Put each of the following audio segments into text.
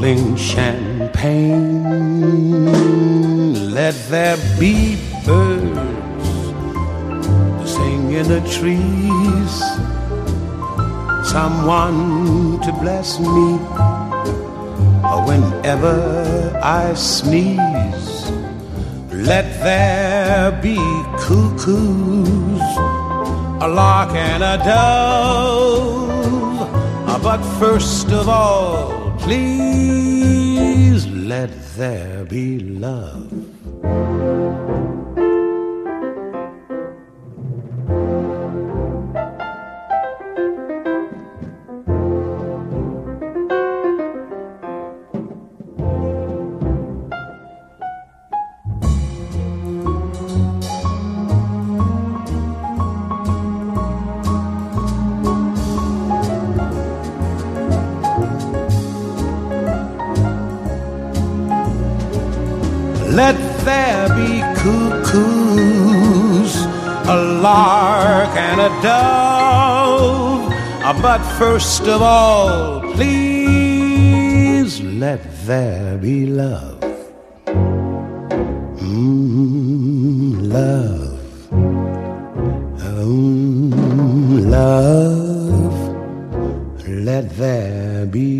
sparkling champagne. Let there be birds to sing in the trees, someone to bless me whenever I sneeze. Let there be cuckoos, a lark and a dove. But first of all, please let there be love. Dove. But first of all, please let there be love. Mm, love. Mm, love. Let there be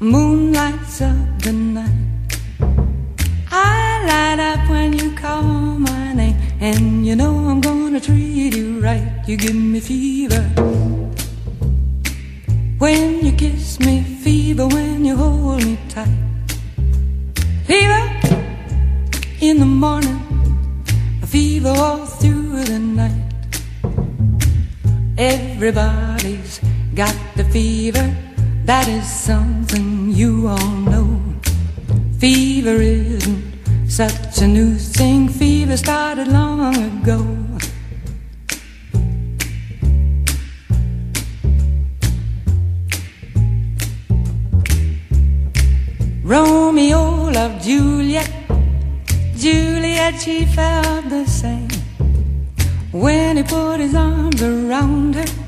moon lights up the night. I light up when you call my name, and you know I'm gonna treat you right. You give me fever when you kiss me, fever when you hold me tight. Fever in the morning, a fever all through the night. Everybody's got the fever, that is something you all know. Fever isn't such a new thing, fever started long ago. Romeo loved Juliet, Juliet, she felt the same. When he put his arms around her,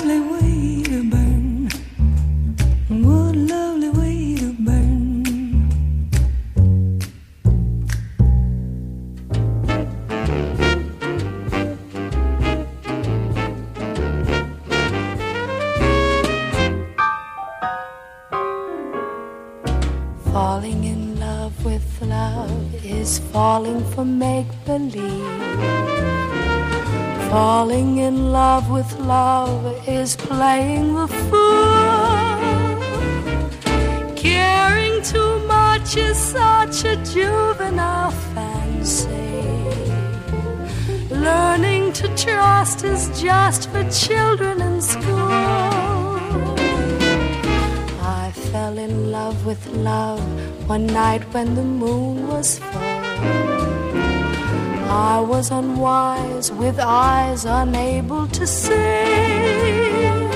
is playing the fool. Caring too much is such a juvenile fancy. Learning to trust is just for children in school. I fell in love with love one night when the moon was full. I was unwise with eyes unable to see.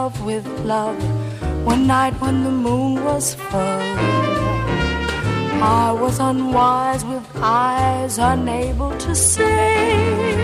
Love with love one night when the moon was full. I was unwise with eyes unable to see.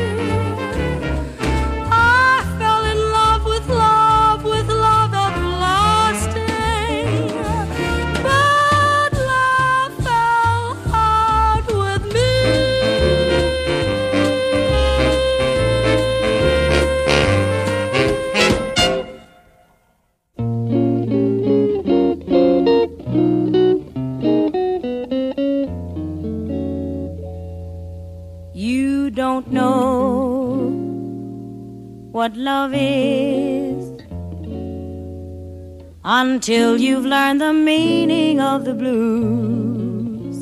Until you've learned the meaning of the blues.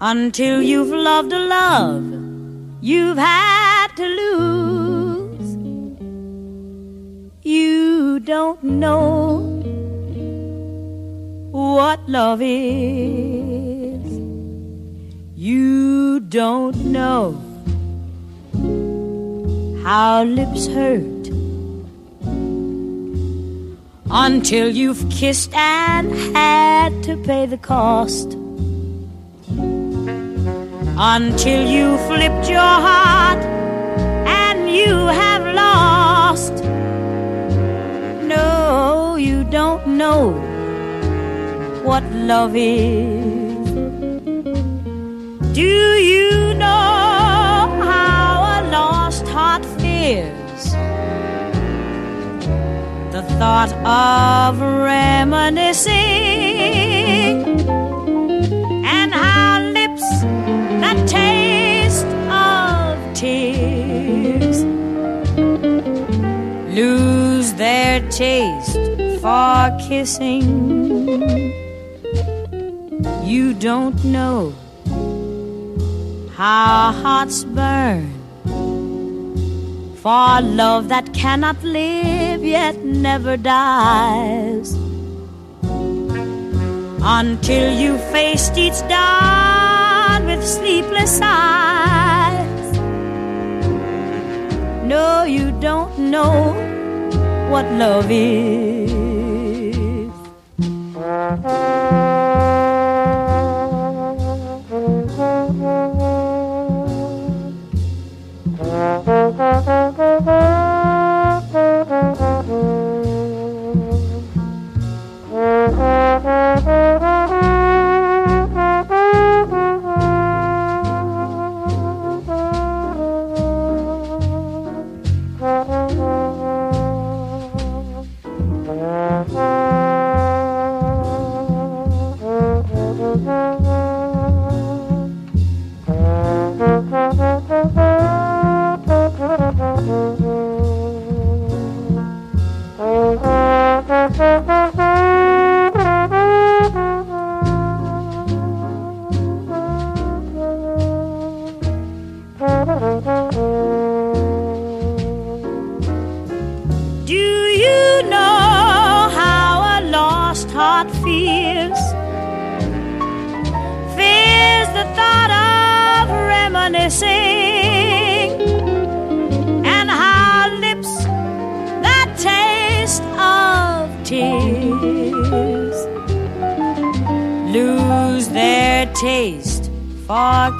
Until you've loved a love you've had to lose. You don't know what love is. You don't know how lips hurt until you've kissed and had to pay the cost. Until you flipped your heart and you have lost. No, you don't know what love is. Do you know how a lost heart fears? The thought of reminiscing and how lips that taste of tears lose their taste for kissing. You don't know how hearts burn for love that cannot live yet never dies until you faced each dawn with sleepless eyes. No, you don't know what love is.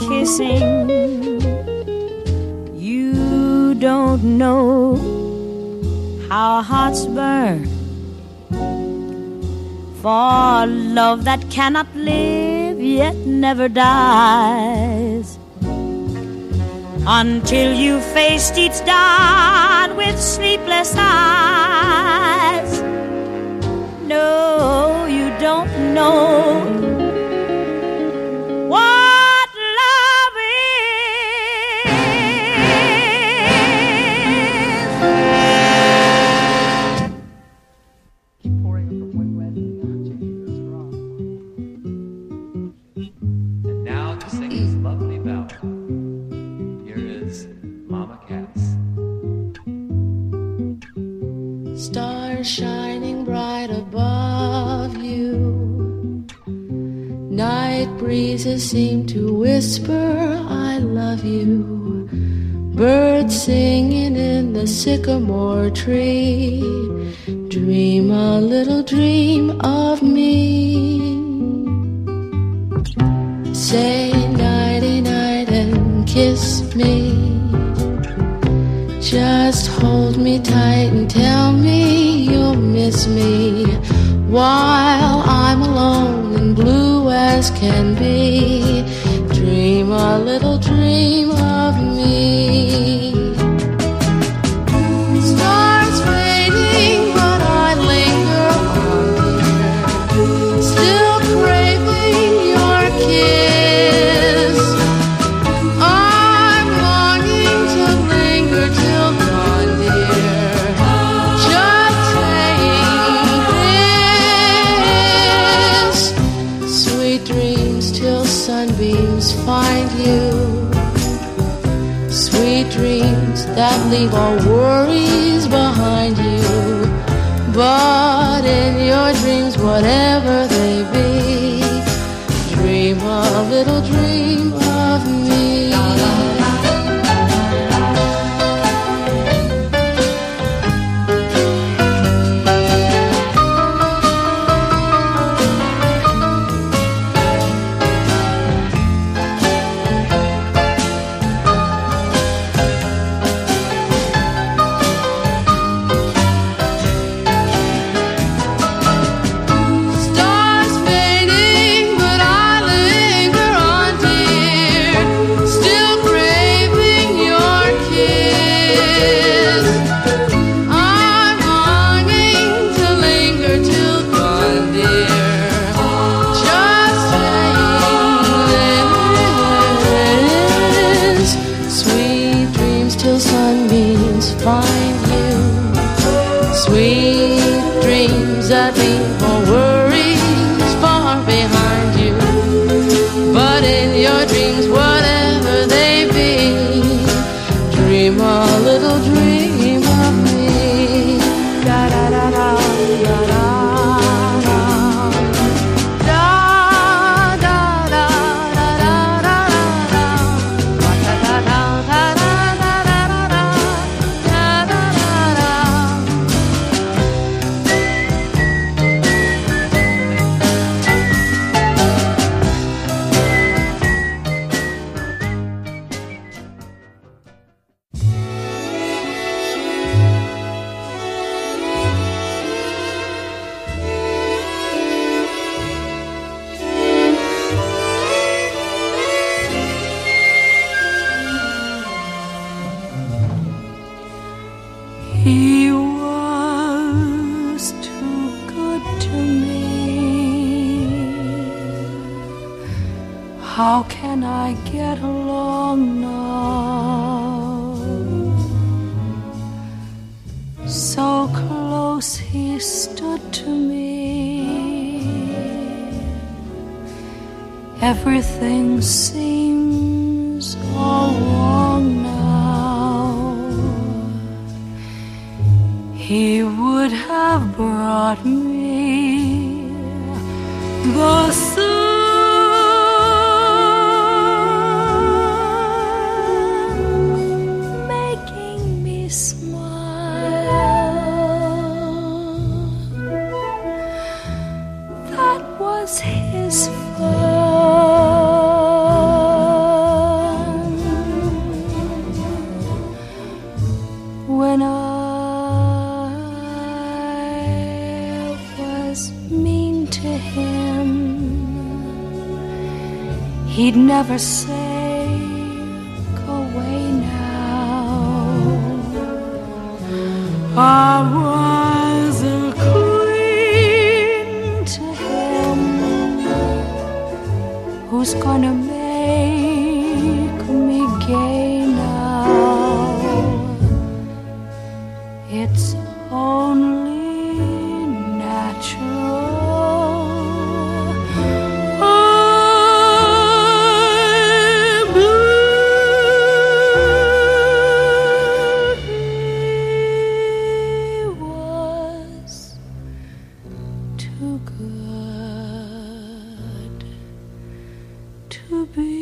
Kissing. You don't know how hearts burn for love that cannot live yet never dies until you faced each dawn with sleepless eyes. No, you don't know you. Birds singing in the sycamore tree. Dream a little dream of me. Say nighty night and kiss me. Just hold me tight and tell me you'll miss me while I'm alone and blue as can be. Dream a little dream leave all worries behind you. But in your dreams, whatever they be, dream a little dream ever so to be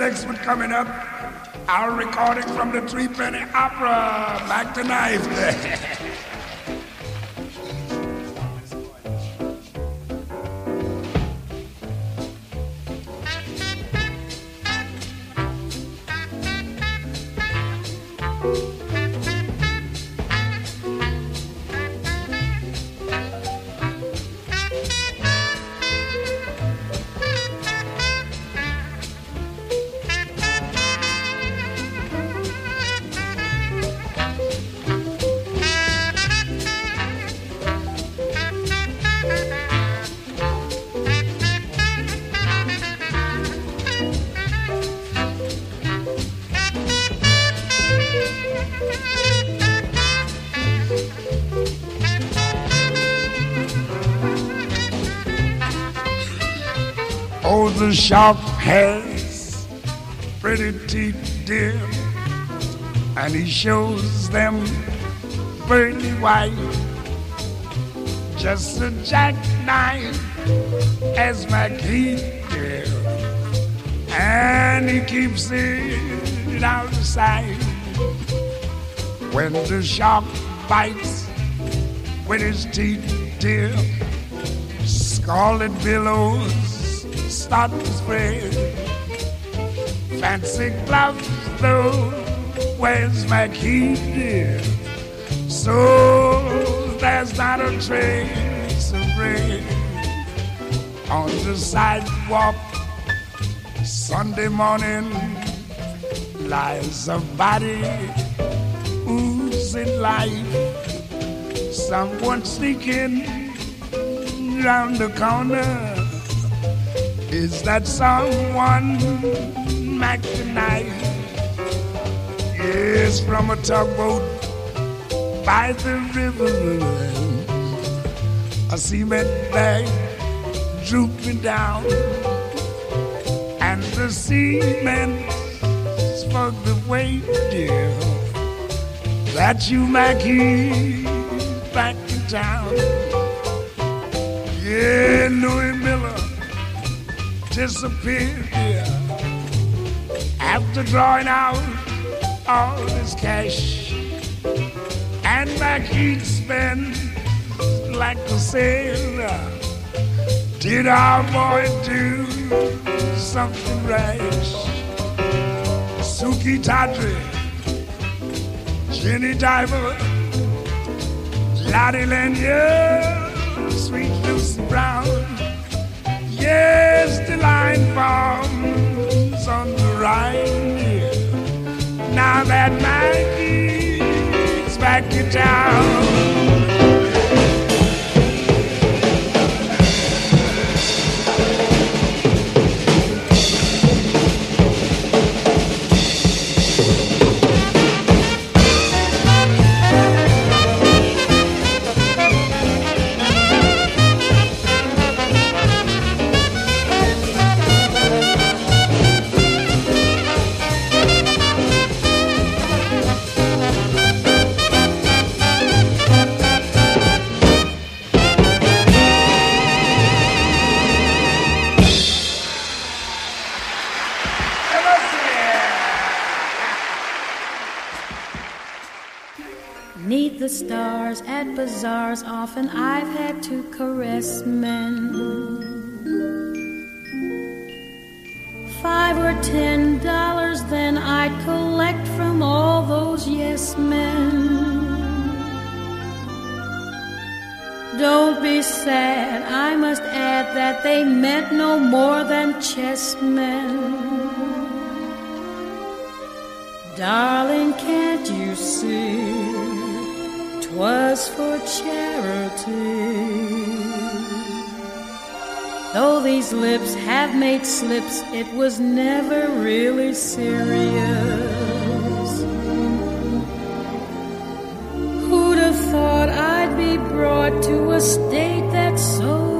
next one coming up. Our recording from the Three Penny Opera, Back to Knife. Shark has pretty teeth, dear, and he shows them pearly white. Just a jackknife as my key, dear, and he keeps it out of sight. When the shark bites with his teeth, dear, scarlet billows start to spread. Fancy gloves, though, where's my key, dear? So there's not a trace of bread on the sidewalk. Sunday morning lies a body oozing life. Someone sneaking round the corner. Is that someone Mac tonight? Yes, from a tugboat by the river. A cement bag drooping down, and the cement's for the weight, dear. That you, Mackie, back in town. Yeah, Louis Miller disappeared after drawing out all his cash. And back he'd spend like a sailor. Did our boy do something rash? Suki Tadri, Jenny Diver, Lottie Lanier, Sweet Lucy Brown. Yes, the line forms on the right. Now that Maggie's back in town. restless men. Five or ten dollars, then I'd collect from all those yes men. Don't be sad, I must add that they meant no more than chessmen. Darling, can't you see? Twas for charity. Though these lips have made slips, it was never really serious. Who'd have thought I'd be brought to a state that's so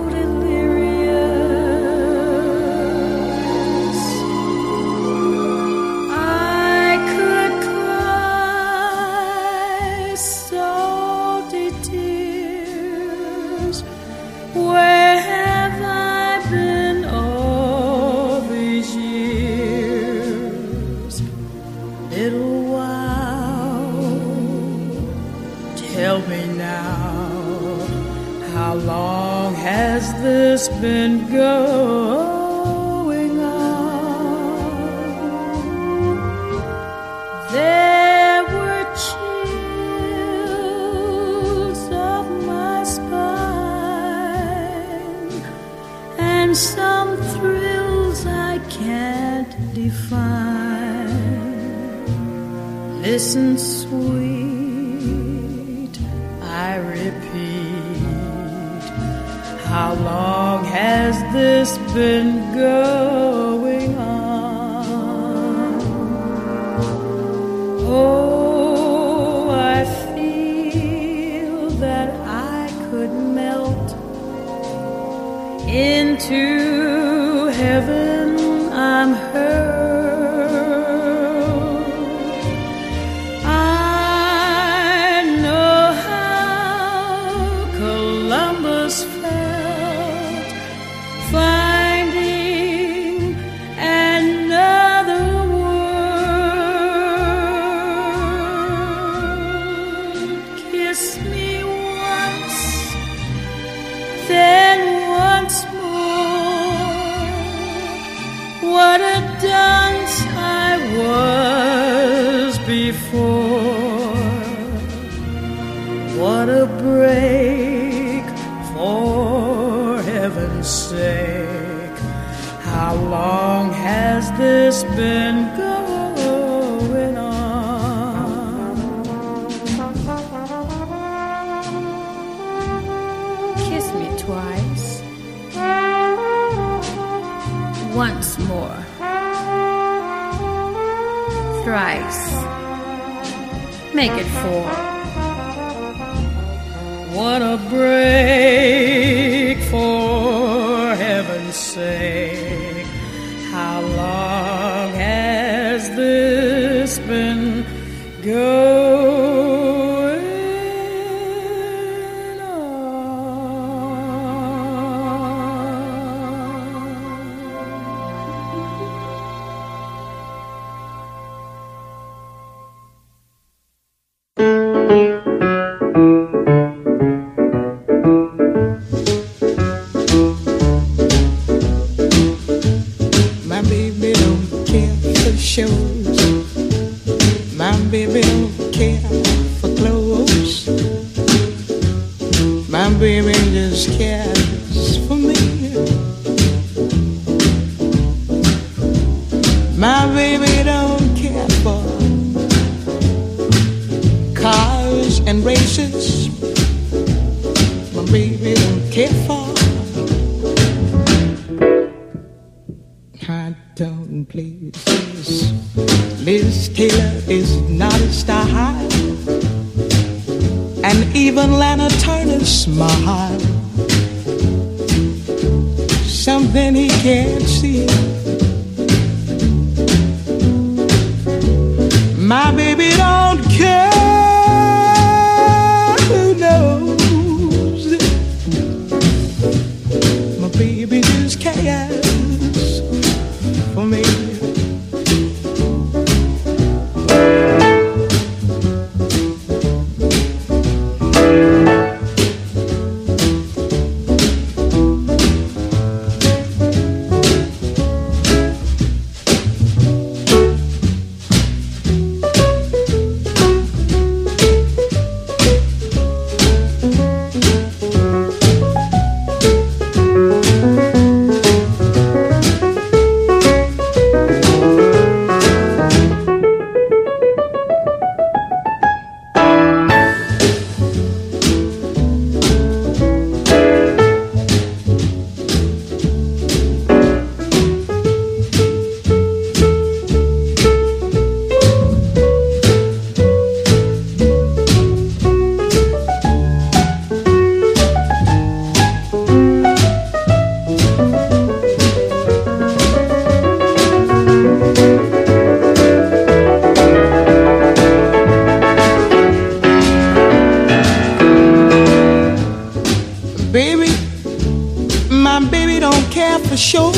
say, How long has this been going? Care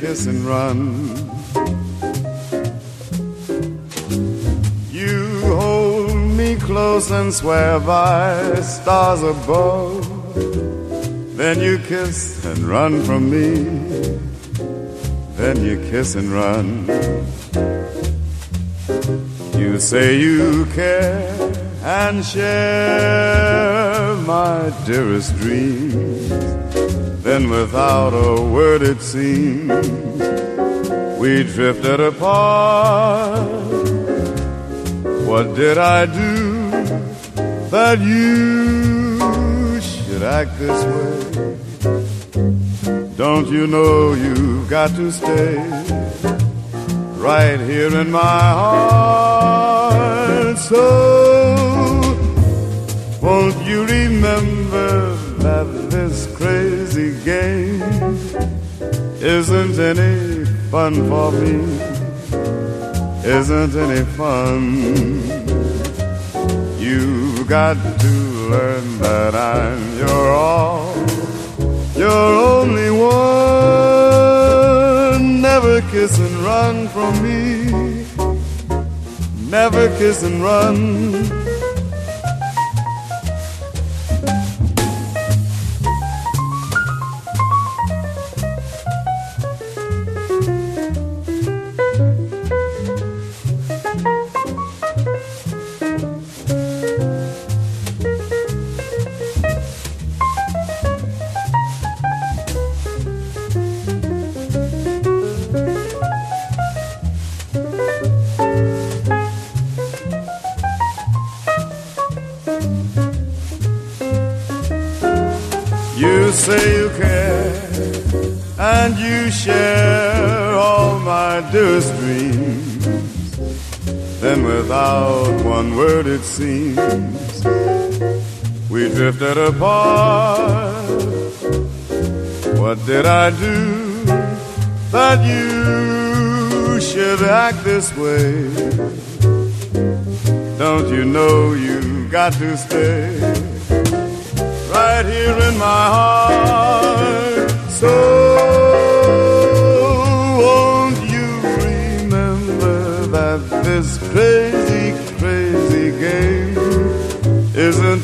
kiss and run. You hold me close and swear by stars above. Then you kiss and run from me. Then you kiss and run. You say you care and share my dearest dreams. Then, without a word, it seems we drifted apart. What did I do that you should act this way? Don't you know you've got to stay? right here in my heart. So, won't you remember that isn't any fun for me? Isn't any fun? You've got to learn that I'm your all, your only one. Never kiss and run from me. Never kiss and run. What did I do that you should act this way? Don't you know you got to stay? right here in my heart.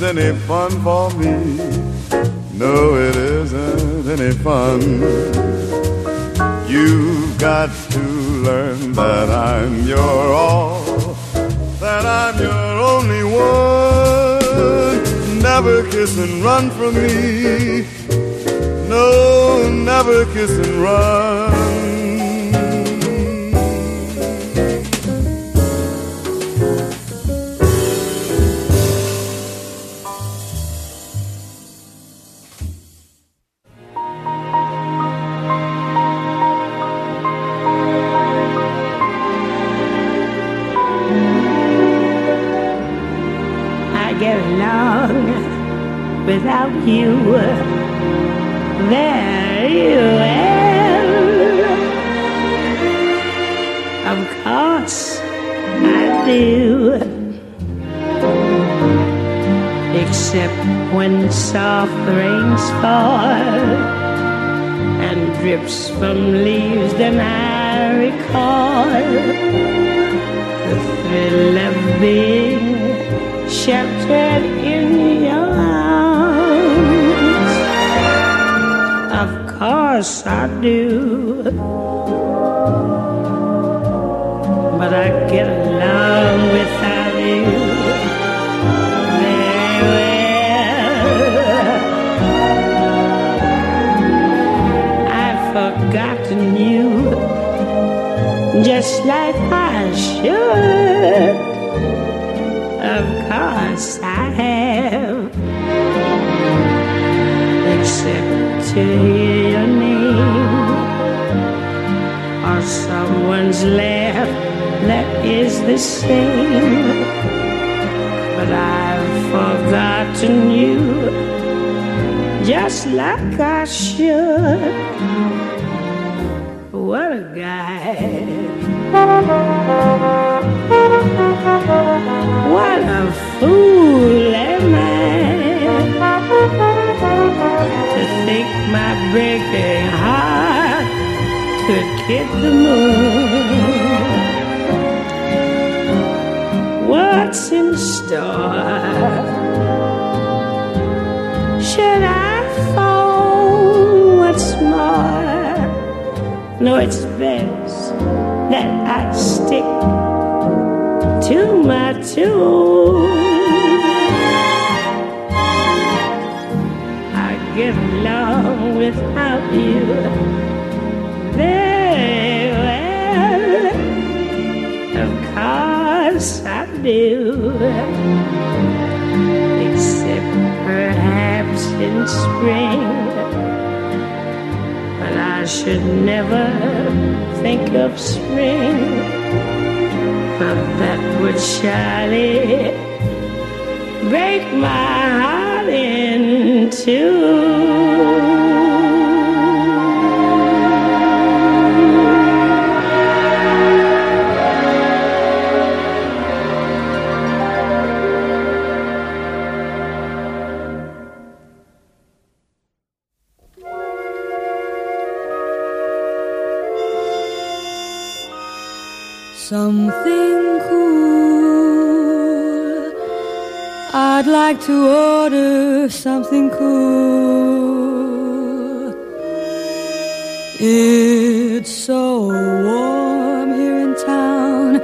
Any fun for me? No, it isn't any fun. You've got to learn that I'm your all, that I'm your only one never kiss and run from me. No, never kiss and run. should never think of spring, but that would surely break my heart in two. like to order something cool. It's so warm here in town,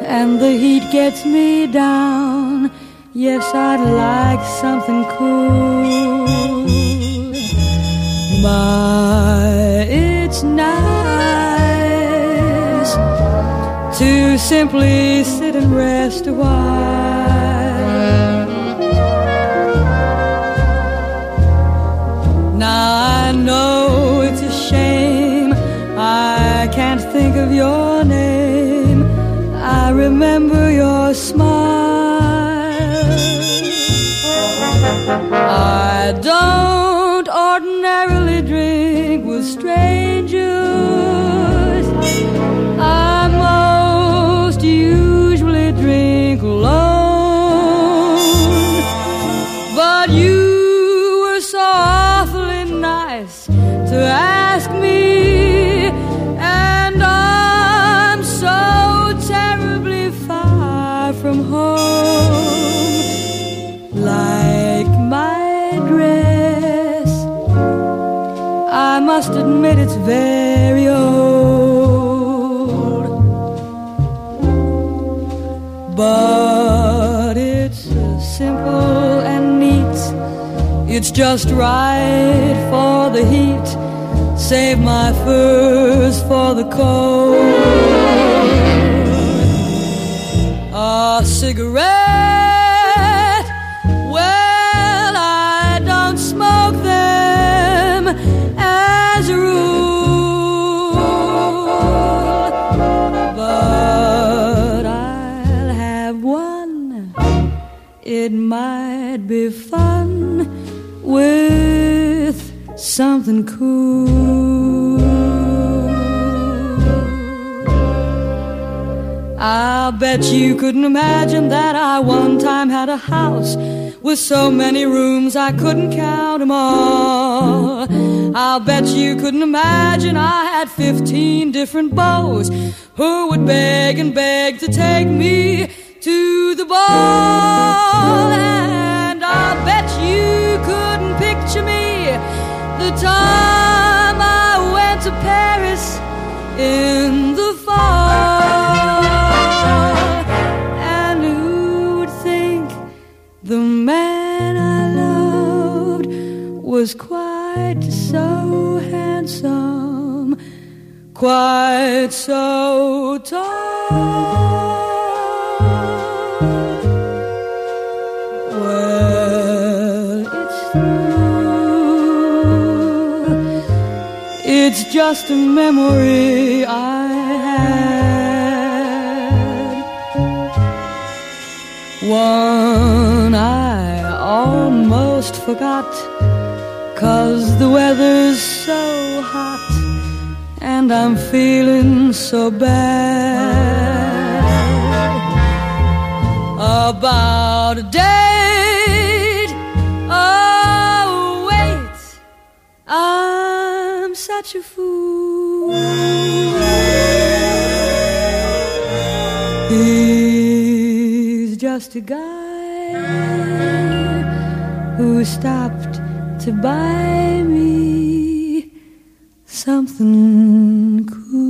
and the heat gets me down. Yes, I'd like something cool. My, it's nice to simply sit and rest a while It's very old. But it's simple and neat, it's just right for the heat. Save my furs for the cold. A cigarette bet you couldn't imagine that I one time had a house with so many rooms I couldn't count 'em all. I'll bet you couldn't imagine I had 15 different beaux who would beg and beg to take me to the ball. And I'll bet you couldn't picture me the time I went to Paris in the fall. Was quite so handsome, quite so tall? Well, it's true. It's just a memory I had. One I almost forgot. Cause the weather's so hot and I'm feeling so bad about a date. Oh, wait, I'm such a fool. He's just a guy who stopped to buy me something cool.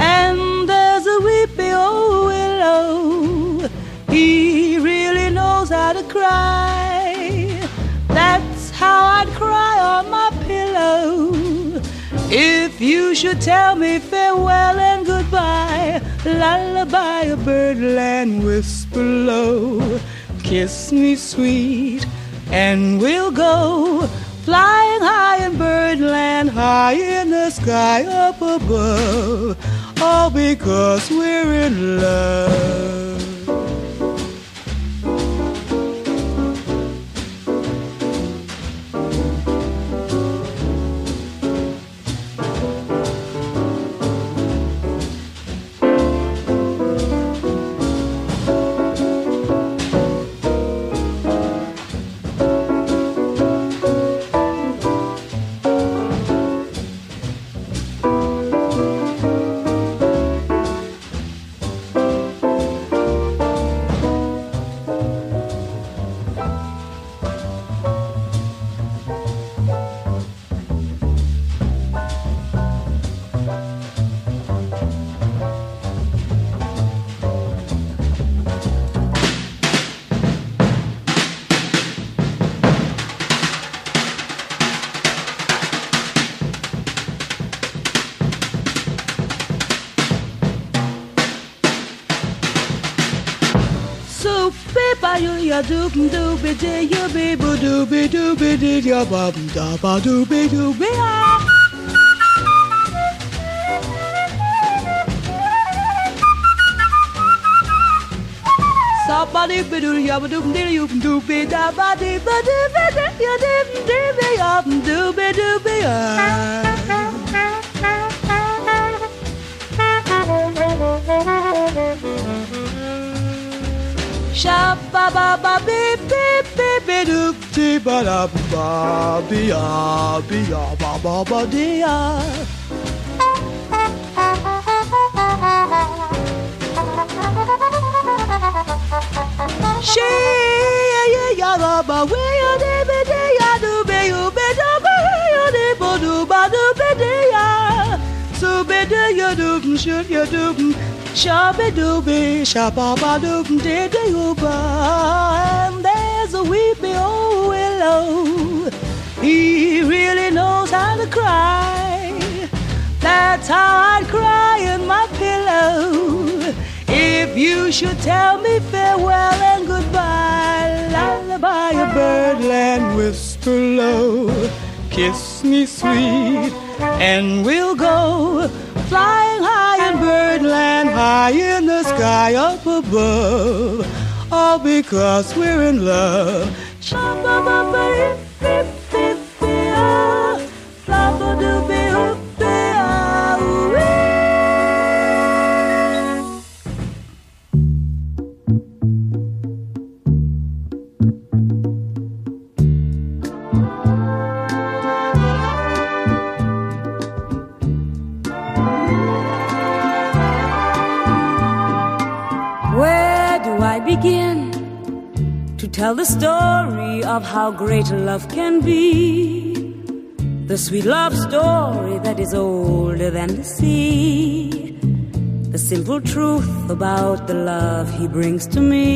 And there's a weepy old willow, he really knows how to cry. That's how I'd cry on my pillow. If you should tell me farewell and goodbye, lullaby of birdland, whisper low, kiss me sweet, and we'll go flying high in birdland, high in the sky up above, all because we're in love. Doop dooby dee you be boo dooby dooby dee ya ba da ba dooby dooby ah. Somebody be doo ya doop dee you dooby da ba dee ba dee ba dee ya dee dee be ya dooby dooby Sha ba ba ba ba ba ba doop ti ba da ba be ya be ya ba ba ba dee ya. She ya ya ya ba ba we ya de be de ya do be you be do ba we ya de bo do ba do be de ya. So be de ya do shoot ya do. Shabby dooby, shababa doop, did And there's a weepy old willow. He really knows how to cry. That's how I'd cry in my pillow. If you should tell me farewell and goodbye, lullaby a birdland whisper low. Kiss me sweet, and we'll go flying high in birdland, high in the sky up above. All because we're in love. Tell the story of how great love can be. The sweet love story that is older than the sea. The simple truth about the love he brings to me.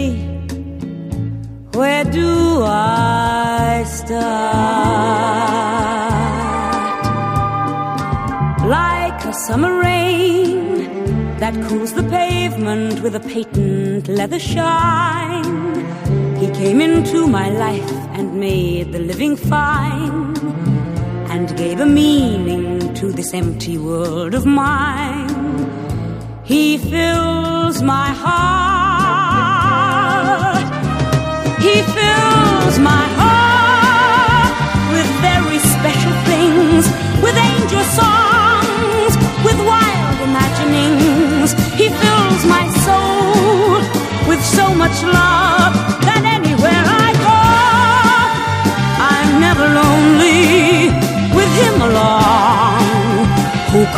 Where do I start? Like a summer rain that cools the pavement with a patent leather shine he came into my life and made the living fine and gave a meaning to this empty world of mine. He fills my heart. He fills my heart with very special things, with angel songs, with wild imaginings. He fills my soul with so much love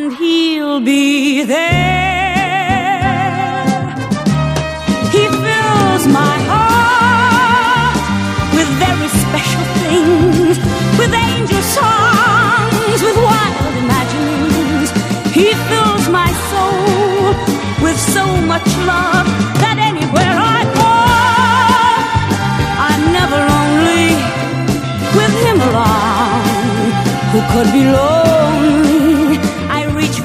and he'll be there. He fills my heart with very special things, with angel songs, with wild imaginings. He fills my soul with so much love that anywhere I go, I'm never lonely with him along who could be lonely.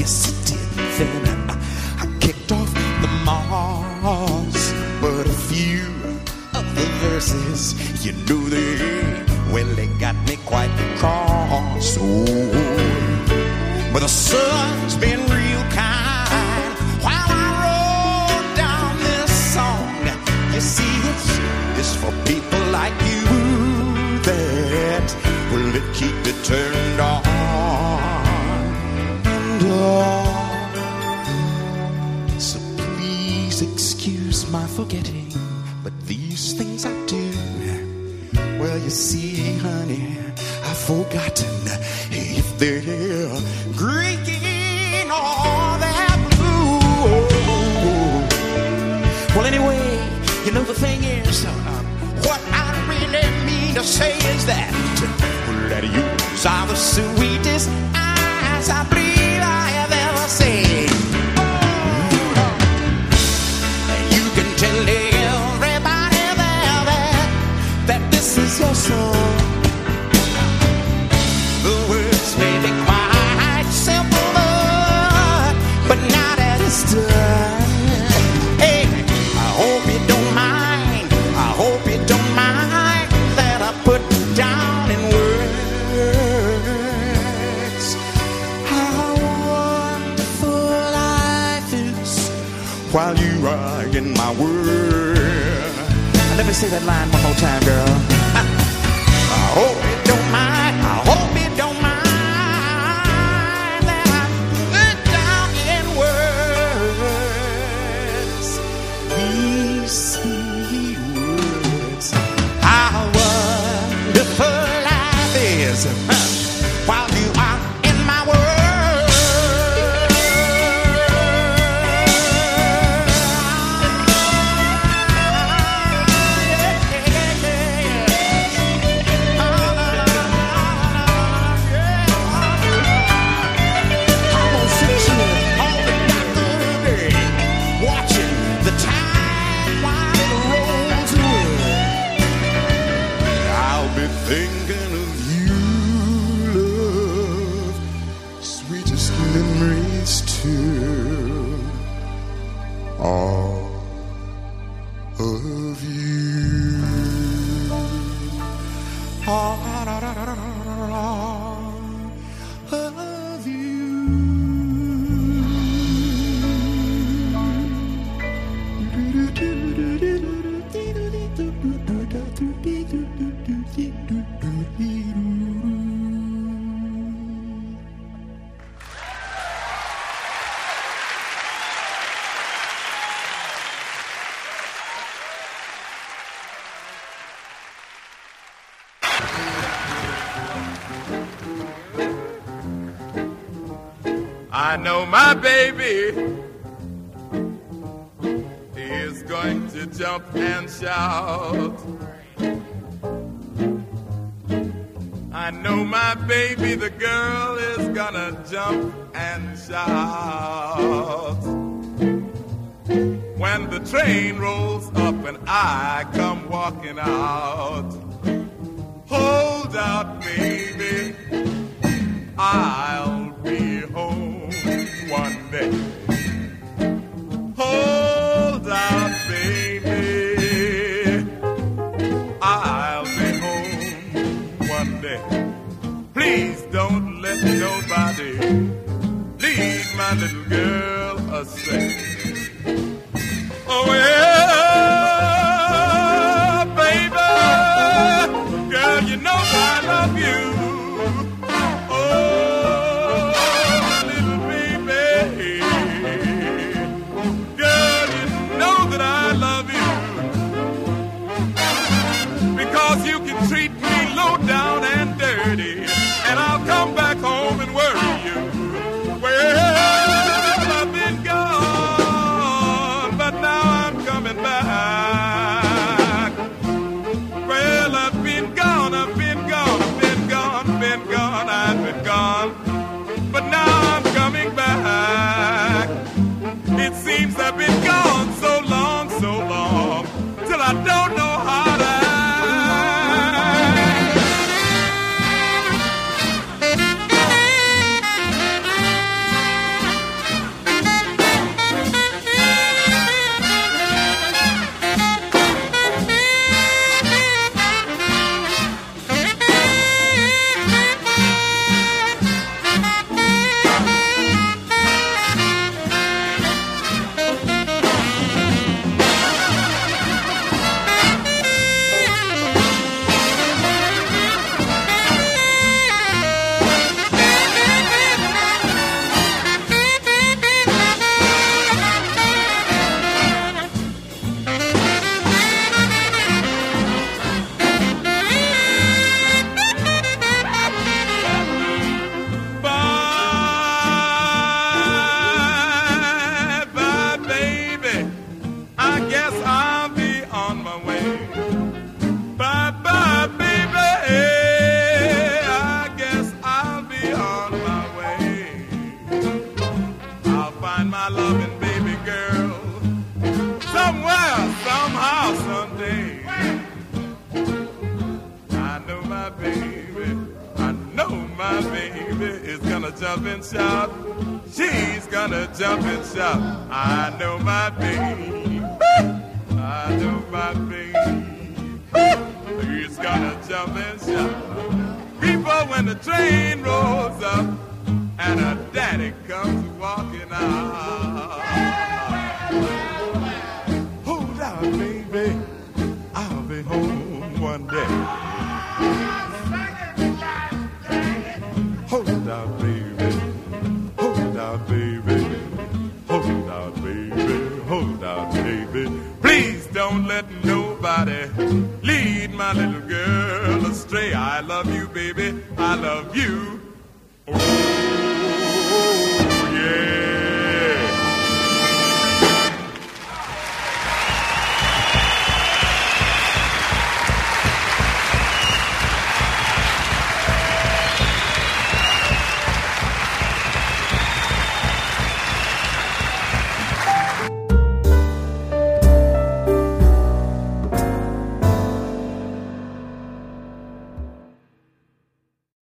Yes, it. Then I, kicked off the moss, but a few of the verses, you knew they. memories too. Train rolls up and I come walking out,